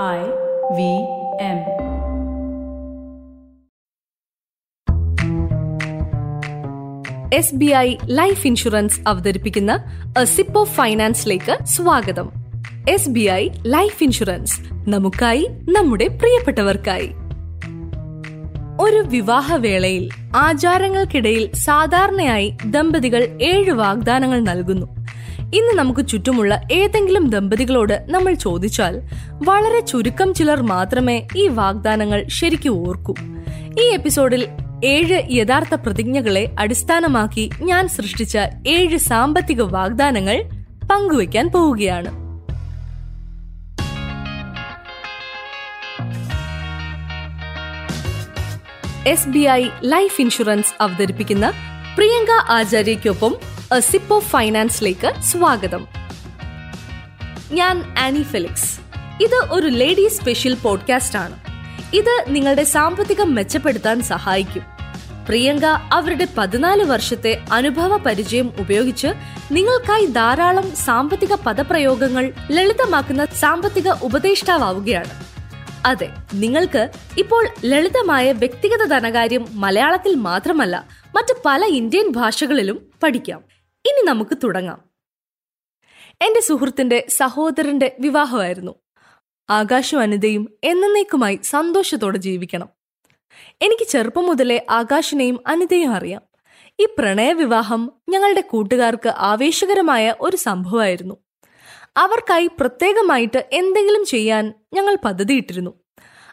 I V M. S B I life insurance അവതരിപ്പിക്കുന്ന അസിപ്പോ sip of ഫൈനാൻസിലേക്ക് സ്വാഗതം. S B I life insurance നമുക്കായി നമ്മുടെ പ്രിയപ്പെട്ടവർക്കായി. ഒരു വിവാഹവേളയിൽ ആചാരങ്ങൾക്കിടയിൽ സാധാരണയായി ദമ്പതികൾ ഏഴ് വാഗ്ദാനങ്ങൾ നൽകുന്നു. ഇന്ന് നമുക്ക് ചുറ്റുമുള്ള ഏതെങ്കിലും ദമ്പതികളോട് നമ്മൾ ചോദിച്ചാൽ വളരെ ചുരുക്കം ചിലർ മാത്രമേ ഈ വാഗ്ദാനങ്ങൾ ശരിക്കും ഓർക്കൂ. ഈ എപ്പിസോഡിൽ ഏഴ് യഥാർത്ഥ പ്രതിജ്ഞകളെ അടിസ്ഥാനമാക്കി ഞാൻ സൃഷ്ടിച്ച ഏഴ് സാമ്പത്തിക വാഗ്ദാനങ്ങൾ പങ്കുവയ്ക്കാൻ പോവുകയാണ്. S B I life insurance അവതരിപ്പിക്കുന്ന പ്രിയങ്ക ആചാര്യയ്ക്കൊപ്പം എ ഫൈനാൻസിലേക്ക് സ്വാഗതം. ഞാൻ ആനി ഫിലിക്സ്. ഇത് ഒരു ലേഡി സ്പെഷ്യൽ പോഡ്കാസ്റ്റ് ആണ്. ഇത് നിങ്ങളുടെ സാമ്പത്തികം മെച്ചപ്പെടുത്താൻ സഹായിക്കും. പ്രിയങ്ക അവരുടെ പതിനാല് വർഷത്തെ അനുഭവ പരിചയം ഉപയോഗിച്ച് നിങ്ങൾക്കായി ധാരാളം സാമ്പത്തിക പദപ്രയോഗങ്ങൾ ലളിതമാക്കുന്ന സാമ്പത്തിക ഉപദേഷ്ടാവുകയാണ് അതെ നിങ്ങൾക്ക് ഇപ്പോൾ ലളിതമായ വ്യക്തിഗത ധനകാര്യം മലയാളത്തിൽ മാത്രമല്ല മറ്റ് പല ഇന്ത്യൻ ഭാഷകളിലും പഠിക്കാം. ഇനി നമുക്ക് തുടങ്ങാം. എന്റെ സുഹൃത്തിന്റെ സഹോദരന്റെ വിവാഹമായിരുന്നു. ആകാശം അനിതയും എന്നേക്കുമായി സന്തോഷത്തോടെ ജീവിക്കണം. എനിക്ക് ചെറുപ്പം മുതലേ ആകാശിനെയും അനിതയും അറിയാം. ഈ പ്രണയവിവാഹം ഞങ്ങളുടെ കൂട്ടുകാർക്ക് ആവേശകരമായ ഒരു സംഭവമായിരുന്നു. അവർക്കായി പ്രത്യേകമായിട്ട് എന്തെങ്കിലും ചെയ്യാൻ ഞങ്ങൾ പദ്ധതിയിട്ടിരുന്നു.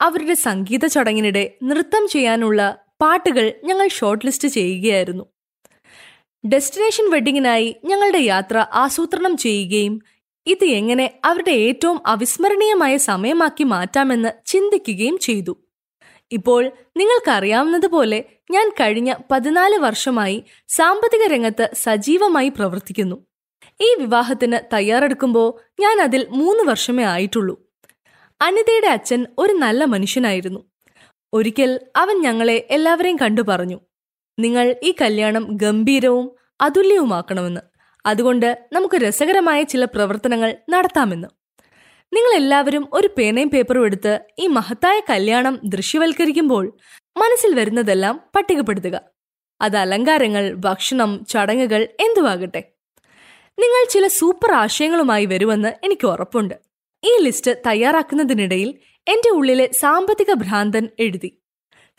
അവരുടെ സംഗീത ചടങ്ങിനിടെ നൃത്തം ചെയ്യാനുള്ള പാട്ടുകൾ ഞങ്ങൾ ഷോർട്ട് ലിസ്റ്റ് ചെയ്യുകയായിരുന്നു. ഡെസ്റ്റിനേഷൻ വെഡിങ്ങിനായി ഞങ്ങളുടെ യാത്ര ആസൂത്രണം ചെയ്യുകയും ഇത് എങ്ങനെ അവരുടെ ഏറ്റവും അവിസ്മരണീയമായ സമയമാക്കി മാറ്റാമെന്ന് ചിന്തിക്കുകയും ചെയ്തു. ഇപ്പോൾ നിങ്ങൾക്കറിയാവുന്നതുപോലെ ഞാൻ കഴിഞ്ഞ പതിനാല് വർഷമായി സാമ്പത്തിക രംഗത്ത് സജീവമായി പ്രവർത്തിക്കുന്നു. ഈ വിവാഹത്തിന് തയ്യാറെടുക്കുമ്പോൾ ഞാൻ അതിൽ മൂന്ന് വർഷമേ ആയിട്ടുള്ളൂ. അനിതയുടെ അച്ഛൻ ഒരു നല്ല മനുഷ്യനായിരുന്നു. ഒരിക്കൽ അവൻ ഞങ്ങളെ എല്ലാവരെയും കണ്ടു പറഞ്ഞു. നിങ്ങൾ ഈ കല്യാണം ഗംഭീരവും അതുല്യവുമാക്കണമെന്ന്. അതുകൊണ്ട് നമുക്ക് രസകരമായ ചില പ്രവർത്തനങ്ങൾ നടത്താമെന്ന്. നിങ്ങൾ എല്ലാവരും ഒരു പേനയും പേപ്പറും എടുത്ത് ഈ മഹത്തായ കല്യാണം ദൃശ്യവൽക്കരിക്കുമ്പോൾ മനസ്സിൽ വരുന്നതെല്ലാം പട്ടികപ്പെടുത്തുക. അത് അലങ്കാരങ്ങൾ ഭക്ഷണം ചടങ്ങുകൾ എന്തുവാകട്ടെ. നിങ്ങൾ ചില സൂപ്പർ ആശയങ്ങളുമായി വരുമെന്ന് എനിക്ക് ഉറപ്പുണ്ട്. ഈ ലിസ്റ്റ് തയ്യാറാക്കുന്നതിനിടയിൽ എന്റെ ഉള്ളിലെ സാമ്പത്തിക ഭ്രാന്തൻ എഴുതി.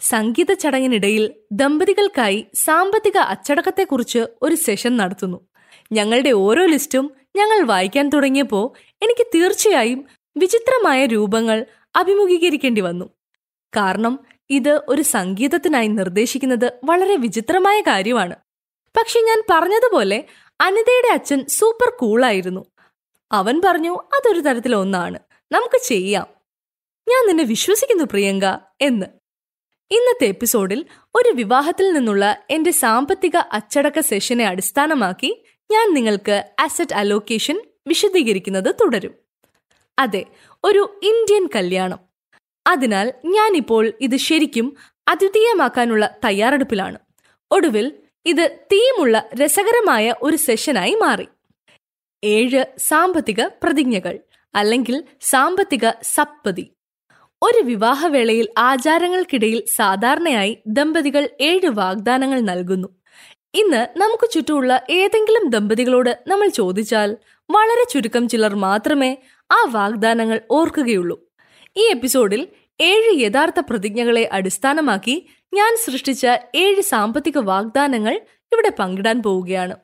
സംഗീത ചടങ്ങിനിടയിൽ ദമ്പതികൾക്കായി സാമ്പത്തിക അച്ചടക്കത്തെക്കുറിച്ച് ഒരു സെഷൻ നടത്തുന്നു. ഞങ്ങളുടെ ഓരോ ലിസ്റ്റും ഞങ്ങൾ വായിക്കാൻ തുടങ്ങിയപ്പോൾ എനിക്ക് തീർച്ചയായും വിചിത്രമായ രൂപങ്ങൾ അഭിമുഖീകരിക്കേണ്ടി വന്നു. കാരണം ഇത് ഒരു സംഗീതത്തിനായി നിർദ്ദേശിക്കുന്നത് വളരെ വിചിത്രമായ കാര്യമാണ്. പക്ഷെ ഞാൻ പറഞ്ഞതുപോലെ അനിതയുടെ അച്ഛൻ സൂപ്പർ കൂളായിരുന്നു. അവൻ പറഞ്ഞു അതൊരു തരത്തിലൊന്നാണ്. നമുക്ക് ചെയ്യാം. ഞാൻ നിന്നെ വിശ്വസിക്കുന്നു പ്രിയങ്ക എന്ന്. ഇന്നത്തെ എപ്പിസോഡിൽ ഒരു വിവാഹത്തിൽ നിന്നുള്ള എന്റെ സാമ്പത്തിക അച്ചടക്ക സെഷനെ അടിസ്ഥാനമാക്കി ഞാൻ നിങ്ങൾക്ക് അസറ്റ് അലോക്കേഷൻ വിശദീകരിക്കുന്നത് തുടരും. അതെ ഒരു ഇന്ത്യൻ കല്യാണം. അതിനാൽ ഞാനിപ്പോൾ ഇത് ശരിക്കും അദ്വിതീയമാക്കാനുള്ള തയ്യാറെടുപ്പിലാണ്. ഒടുവിൽ ഇത് തീമുള്ള രസകരമായ ഒരു സെഷനായി മാറി. ഏഴ് സാമ്പത്തിക പ്രതിജ്ഞകൾ അല്ലെങ്കിൽ സാമ്പത്തിക സപ്പതി. ഒരു വിവാഹവേളയിൽ ആചാരങ്ങൾക്കിടയിൽ സാധാരണയായി ദമ്പതികൾ ഏഴ് വാഗ്ദാനങ്ങൾ നൽകുന്നു. ഇന്ന് നമുക്ക് ചുറ്റുമുള്ള ഏതെങ്കിലും ദമ്പതികളോട് നമ്മൾ ചോദിച്ചാൽ വളരെ ചുരുക്കം ചിലർ മാത്രമേ ആ വാഗ്ദാനങ്ങൾ ഓർക്കുകയുള്ളൂ. ഈ എപ്പിസോഡിൽ ഏഴ് യഥാർത്ഥ പ്രതിജ്ഞകളെ അടിസ്ഥാനമാക്കി ഞാൻ സൃഷ്ടിച്ച ഏഴ് സാമ്പത്തിക വാഗ്ദാനങ്ങൾ ഇവിടെ പങ്കിടാൻ പോവുകയാണ്.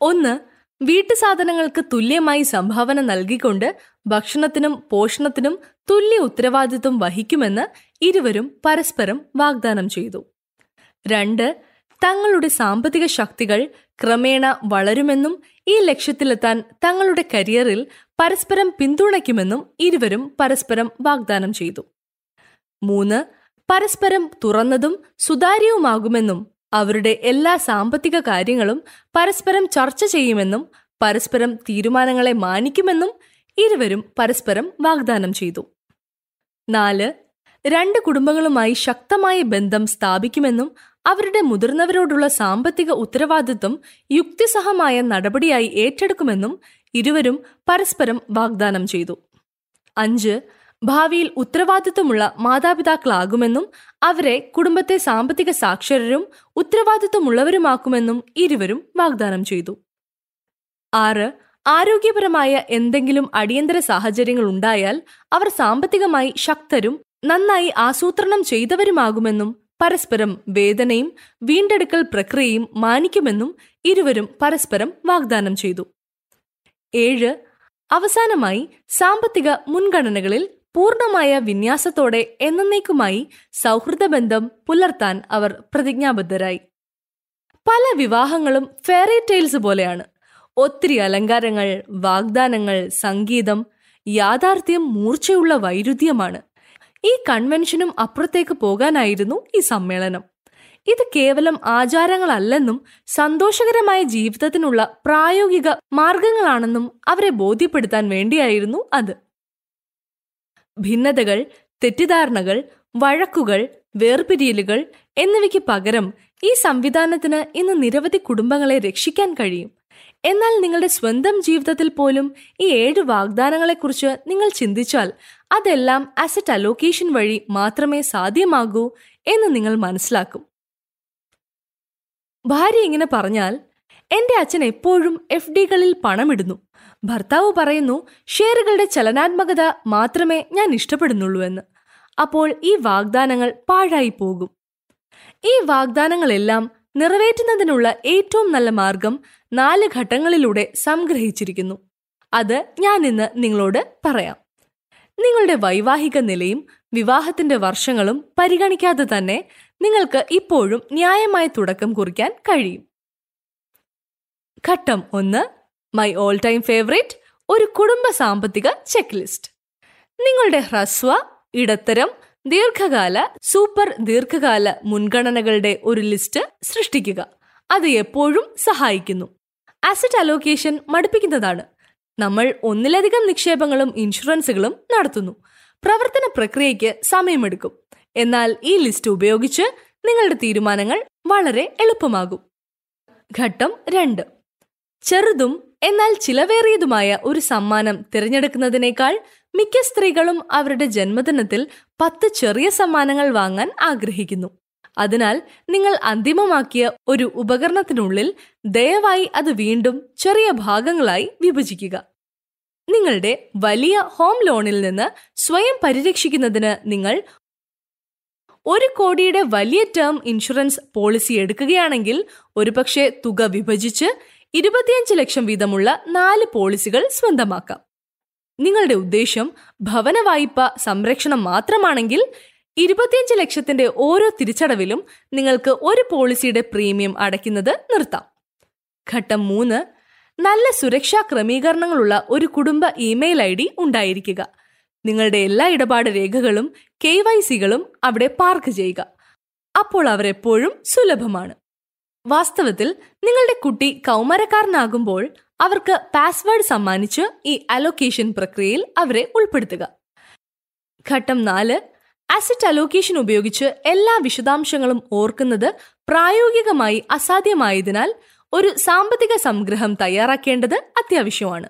ഒന്ന് വീട്ടു സാധനങ്ങൾക്ക് തുല്യമായി സംഭാവന നൽകിക്കൊണ്ട് ഭക്ഷണത്തിനും പോഷണത്തിനും തുല്യ ഉത്തരവാദിത്വം വഹിക്കുമെന്ന് ഇരുവരും പരസ്പരം വാഗ്ദാനം ചെയ്തു. രണ്ട് തങ്ങളുടെ സാമ്പത്തിക ശക്തികൾ ക്രമേണ വളരുമെന്നും ഈ ലക്ഷ്യത്തിലെത്താൻ തങ്ങളുടെ കരിയറിൽ പരസ്പരം പിന്തുണയ്ക്കുമെന്നും ഇരുവരും പരസ്പരം വാഗ്ദാനം ചെയ്തു. മൂന്ന് പരസ്പരം തുറന്നതും സുതാര്യവുമാകുമെന്നും അവരുടെ എല്ലാ സാമ്പത്തിക കാര്യങ്ങളും പരസ്പരം ചർച്ച ചെയ്യുമെന്നും പരസ്പരം തീരുമാനങ്ങളെ മാനിക്കുമെന്നും ഇരുവരും പരസ്പരം വാഗ്ദാനം ചെയ്തു. നാല് രണ്ട് കുടുംബങ്ങളുമായി ശക്തമായ ബന്ധം സ്ഥാപിക്കുമെന്നും അവരുടെ മുതിർന്നവരോടുള്ള സാമ്പത്തിക ഉത്തരവാദിത്വം യുക്തിസഹമായ നടപടിയായി ഏറ്റെടുക്കുമെന്നും ഇരുവരും പരസ്പരം വാഗ്ദാനം ചെയ്തു. അഞ്ച് ഭാവിയിൽ ഉത്തരവാദിത്വമുള്ള മാതാപിതാക്കളാകുമെന്നും അവരെ കുടുംബത്തെ സാമ്പത്തിക സാക്ഷരരും ഉത്തരവാദിത്വമുള്ളവരുമാക്കുമെന്നും ഇരുവരും വാഗ്ദാനം ചെയ്തു. ആറ് ആരോഗ്യപരമായ എന്തെങ്കിലും അടിയന്തര സാഹചര്യങ്ങൾ ഉണ്ടായാൽ അവർ സാമ്പത്തികമായി ശക്തരും നന്നായി ആസൂത്രണം ചെയ്തവരുമാകുമെന്നും പരസ്പരം വേദനയും വീണ്ടെടുക്കൽ പ്രക്രിയയും മാനിക്കുമെന്നും ഇരുവരും പരസ്പരം വാഗ്ദാനം ചെയ്തു. ഏഴ്. അവസാനമായി സാമ്പത്തിക മുൻഗണനകളിൽ പൂർണമായ വിന്യാസത്തോടെ എന്നേക്കുമായി സൗഹൃദ ബന്ധം പുലർത്താൻ അവർ പ്രതിജ്ഞാബദ്ധരായി. പല വിവാഹങ്ങളും ഫെയറി ടെയിൽസ് പോലെയാണ്. ഒത്തിരി അലങ്കാരങ്ങൾ വാഗ്ദാനങ്ങൾ സംഗീതം യാഥാർത്ഥ്യം മൂർച്ചയുള്ള വൈരുദ്ധ്യമാണ്. ഈ കൺവെൻഷനും അപ്പുറത്തേക്ക് പോകാനായിരുന്നു ഈ സമ്മേളനം. ഇത് കേവലം ആചാരങ്ങളല്ലെന്നും സന്തോഷകരമായ ജീവിതത്തിനുള്ള പ്രായോഗിക മാർഗങ്ങളാണെന്നും അവരെ ബോധ്യപ്പെടുത്താൻ വേണ്ടിയായിരുന്നു അത്. ഭിന്നതകൾ തെറ്റിദ്ധാരണകൾ വഴക്കുകൾ വേർപിരിയലുകൾ എന്നിവയ്ക്ക് പകരം ഈ സംവിധാനത്തിന് ഇന്ന് നിരവധി കുടുംബങ്ങളെ രക്ഷിക്കാൻ കഴിയും. എന്നാൽ നിങ്ങളുടെ സ്വന്തം ജീവിതത്തിൽ പോലും ഈ ഏഴ് വാഗ്ദാനങ്ങളെക്കുറിച്ച് നിങ്ങൾ ചിന്തിച്ചാൽ അതെല്ലാം അസറ്റ് അലോക്കേഷൻ വഴി മാത്രമേ സാധ്യമാകൂ എന്ന് നിങ്ങൾ മനസ്സിലാക്കും. ഭാര്യ ഇങ്ങനെ പറഞ്ഞാൽ എന്റെ അച്ഛൻ എപ്പോഴും എഫ് ഡികളിൽ പണമിടുന്നു. ഭർത്താവ് പറയുന്നു ഷെയറുകളുടെ ചലനാത്മകത മാത്രമേ ഞാൻ ഇഷ്ടപ്പെടുന്നുള്ളൂ എന്ന്. അപ്പോൾ ഈ വാഗ്ദാനങ്ങൾ പാഴായി പോകും. ഈ വാഗ്ദാനങ്ങളെല്ലാം നിറവേറ്റുന്നതിനുള്ള ഏറ്റവും നല്ല മാർഗം നാല് ഘട്ടങ്ങളിലൂടെ സംഗ്രഹിച്ചിരിക്കുന്നു. അത് ഞാൻ ഇന്ന് നിങ്ങളോട് പറയാം. നിങ്ങളുടെ വൈവാഹിക നിലയും വിവാഹത്തിന്റെ വർഷങ്ങളും പരിഗണിക്കാതെ തന്നെ നിങ്ങൾക്ക് ഇപ്പോഴും ന്യായമായ തുടക്കം കുറിക്കാൻ കഴിയും. ഘട്ടം ഒന്ന് മൈ ഓൾ ടൈം ഫേവറേറ്റ് ഒരു കുടുംബ സാമ്പത്തിക ചെക്ക് ലിസ്റ്റ് നിങ്ങളുടെ ഹ്രസ്വ ഇടത്തരം ദീർഘകാല സൂപ്പർ ദീർഘകാല മുൻഗണനകളുടെ ഒരു ലിസ്റ്റ് സൃഷ്ടിക്കുക. അത് എപ്പോഴും സഹായിക്കുന്നു. അസറ്റ് അലോക്കേഷൻ മടുപ്പിക്കുന്നതാണ്. നമ്മൾ ഒന്നിലധികം നിക്ഷേപങ്ങളും ഇൻഷുറൻസുകളും നടത്തുന്നു. പ്രവർത്തന പ്രക്രിയയ്ക്ക് സമയമെടുക്കും. എന്നാൽ ഈ ലിസ്റ്റ് ഉപയോഗിച്ച് നിങ്ങളുടെ തീരുമാനങ്ങൾ വളരെ എളുപ്പമാകും. ഘട്ടം രണ്ട്. ചെറുതും എന്നാൽ ചിലവേറിയതുമായ ഒരു സമ്മാനം തിരഞ്ഞെടുക്കുന്നതിനേക്കാൾ മിക്ക സ്ത്രീകളും അവരുടെ ജന്മദിനത്തിൽ പത്ത് ചെറിയ സമ്മാനങ്ങൾ വാങ്ങാൻ ആഗ്രഹിക്കുന്നു. അതിനാൽ നിങ്ങൾ അന്തിമമാക്കിയ ഒരു ഉപകരണത്തിനുള്ളിൽ ദയവായി അത് വീണ്ടും ചെറിയ ഭാഗങ്ങളായി വിഭജിക്കുക. നിങ്ങളുടെ വലിയ ഹോം ലോണിൽ നിന്ന് സ്വയം പരിരക്ഷിക്കുന്നതിന് നിങ്ങൾ ഒരു കോടിയുടെ വലിയ ടേം ഇൻഷുറൻസ് പോളിസി എടുക്കുകയാണെങ്കിൽ ഒരുപക്ഷെ തുക വിഭജിച്ച് ഇരുപത്തിയഞ്ച് ലക്ഷം വീതമുള്ള നാല് പോളിസികൾ സ്വന്തമാക്കാം. നിങ്ങളുടെ ഉദ്ദേശം ഭവന വായ്പ സംരക്ഷണം മാത്രമാണെങ്കിൽ ഇരുപത്തിയഞ്ച് ലക്ഷത്തിന്റെ ഓരോ തിരിച്ചടവിലും നിങ്ങൾക്ക് ഒരു പോളിസിയുടെ പ്രീമിയം അടയ്ക്കുന്നത് നിർത്താം. ഘട്ടം മൂന്ന് നല്ല സുരക്ഷാ ക്രമീകരണങ്ങളുള്ള ഒരു കുടുംബ ഇമെയിൽ ഐ ഡി ഉണ്ടായിരിക്കുക. നിങ്ങളുടെ എല്ലാ ഇടപാട് രേഖകളും കെ വൈ സികളും അവിടെ പാർക്ക് ചെയ്യുക. അപ്പോൾ അവരെപ്പോഴും സുലഭമാണ്. വാസ്തവത്തിൽ നിങ്ങളുടെ കുട്ടി കൗമാരക്കാരനാകുമ്പോൾ അവർക്ക് പാസ്വേഡ് സമ്മാനിച്ച് ഈ അലോക്കേഷൻ പ്രക്രിയയിൽ അവരെ ഉൾപ്പെടുത്തുക. ഘട്ടം നാല് അസറ്റ് അലോക്കേഷൻ ഉപയോഗിച്ച് എല്ലാ വിശദാംശങ്ങളും ഓർക്കുന്നത് പ്രായോഗികമായി അസാധ്യമായതിനാൽ ഒരു സാമ്പത്തിക സംഗ്രഹം തയ്യാറാക്കേണ്ടത് അത്യാവശ്യമാണ്.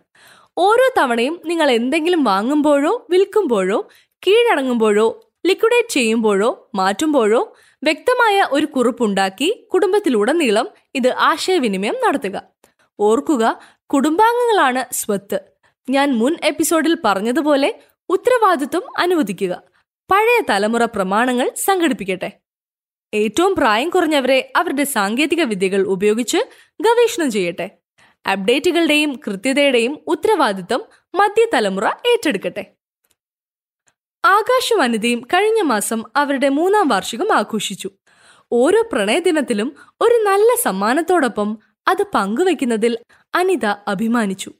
ഓരോ തവണയും നിങ്ങൾ എന്തെങ്കിലും വാങ്ങുമ്പോഴോ വിൽക്കുമ്പോഴോ കീഴടങ്ങുമ്പോഴോ ലിക്വിഡേറ്റ് ചെയ്യുമ്പോഴോ മാറ്റുമ്പോഴോ വ്യക്തമായ ഒരു കുറിപ്പുണ്ടാക്കി കുടുംബത്തിലുടനീളം ഇത് ആശയവിനിമയം നടത്തുക. ഓർക്കുക കുടുംബാംഗങ്ങളാണ് സ്വത്ത്. ഞാൻ മുൻ എപ്പിസോഡിൽ പറഞ്ഞതുപോലെ ഉത്തരവാദിത്വം അനുവദിക്കുക. പഴയ തലമുറ പ്രമാണങ്ങൾ സംഘടിപ്പിക്കട്ടെ. ഏറ്റവും പ്രായം കുറഞ്ഞവരെ അവരുടെ സാങ്കേതിക വിദ്യകൾ ഉപയോഗിച്ച് ഗവേഷണം ചെയ്യട്ടെ. അപ്ഡേറ്റുകളുടെയും കൃത്യതയുടെയും ഉത്തരവാദിത്തം മധ്യതലമുറ ഏറ്റെടുക്കട്ടെ. ആകാശ വനിതയും കഴിഞ്ഞ മാസം അവരുടെ മൂന്നാം വാർഷികം ആഘോഷിച്ചു. ഓരോ പ്രണയദിനത്തിലും ഒരു നല്ല സമ്മാനത്തോടൊപ്പം അത് പങ്കുവെക്കുന്നതിൽ അനിത അഭിമാനിച്ചു.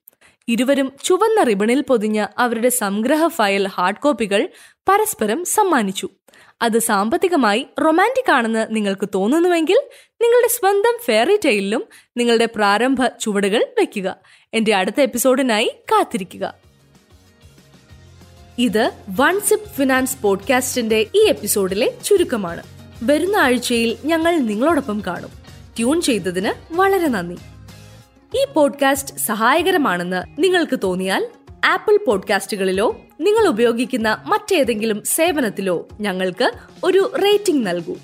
ഇരുവരും ചുവന്ന റിബണിൽ പൊതിഞ്ഞ അവരുടെ സംഗ്രഹ ഫയൽ ഹാർഡ് കോപ്പികൾ പരസ്പരം സമ്മാനിച്ചു. അത് സാമ്പത്തികമായി റൊമാന്റിക് ആണെന്ന് നിങ്ങൾക്ക് തോന്നുന്നുവെങ്കിൽ നിങ്ങളുടെ സ്വന്തം ഫെയറി ടെയിലും നിങ്ങളുടെ പ്രാരംഭ ചുവടുകൾ വയ്ക്കുക. എന്റെ അടുത്ത എപ്പിസോഡിനായി കാത്തിരിക്കുക. ഇത് വൺ സിപ്പ് ഫിനാൻസ് പോഡ്കാസ്റ്റിന്റെ ഈ എപ്പിസോഡിലെ ചുരുക്കമാണ്. വരുന്ന ആഴ്ചയിൽ ഞങ്ങൾ നിങ്ങളോടൊപ്പം കാണും. ട്യൂൺ ചെയ്തതിന് വളരെ നന്ദി. ഈ പോഡ്കാസ്റ്റ് സഹായകരമാണെന്ന് നിങ്ങൾക്ക് തോന്നിയാൽ ആപ്പിൾ പോഡ്കാസ്റ്റുകളിലോ നിങ്ങൾ ഉപയോഗിക്കുന്ന മറ്റേതെങ്കിലും സേവനത്തിലോ ഞങ്ങൾക്ക് ഒരു റേറ്റിംഗ് നൽകൂ.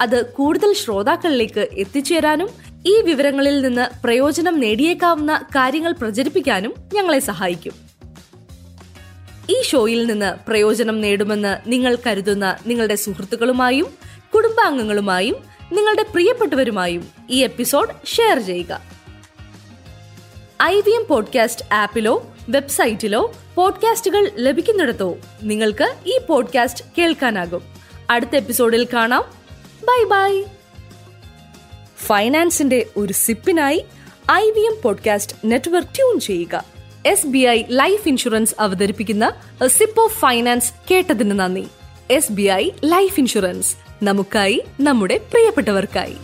അത് കൂടുതൽ ശ്രോതാക്കളിലേക്ക് എത്തിച്ചേരാനും ഈ വിവരങ്ങളിൽ നിന്ന് പ്രയോജനം നേടിയേക്കാവുന്ന കാര്യങ്ങൾ പ്രചരിപ്പിക്കാനും ഞങ്ങളെ സഹായിക്കും. ഈ ഷോയിൽ നിന്ന് പ്രയോജനം നേടുമെന്ന് നിങ്ങൾ കരുതുന്ന നിങ്ങളുടെ സുഹൃത്തുക്കളുമായും കുടുംബാംഗങ്ങളുമായും നിങ്ങളുടെ പ്രിയപ്പെട്ടവരുമായും ഈ എപ്പിസോഡ് ഷെയർ ചെയ്യുക. ഐ വി എം പോഡ്കാസ്റ്റ് ആപ്പിലോ വെബ്സൈറ്റിലോ പോഡ്കാസ്റ്റുകൾ ലഭിക്കുന്നിടത്തോ നിങ്ങൾക്ക് ഈ പോഡ്കാസ്റ്റ് കേൾക്കാനാകും. അടുത്ത എപ്പിസോഡിൽ കാണാം. Bye bye. ഫൈനാൻസിന്റെ ഒരു സിപ്പിനായി I V M podcast network tune ചെയ്യുക. S B I life insurance അവതരിപ്പിക്കുന്ന സിപ്പ് ഓഫ് ഫൈനാൻസ് കേട്ടതിന് നന്ദി. S B I life insurance. നമുക്കായി നമ്മുടെ പ്രിയപ്പെട്ടവർക്കായി.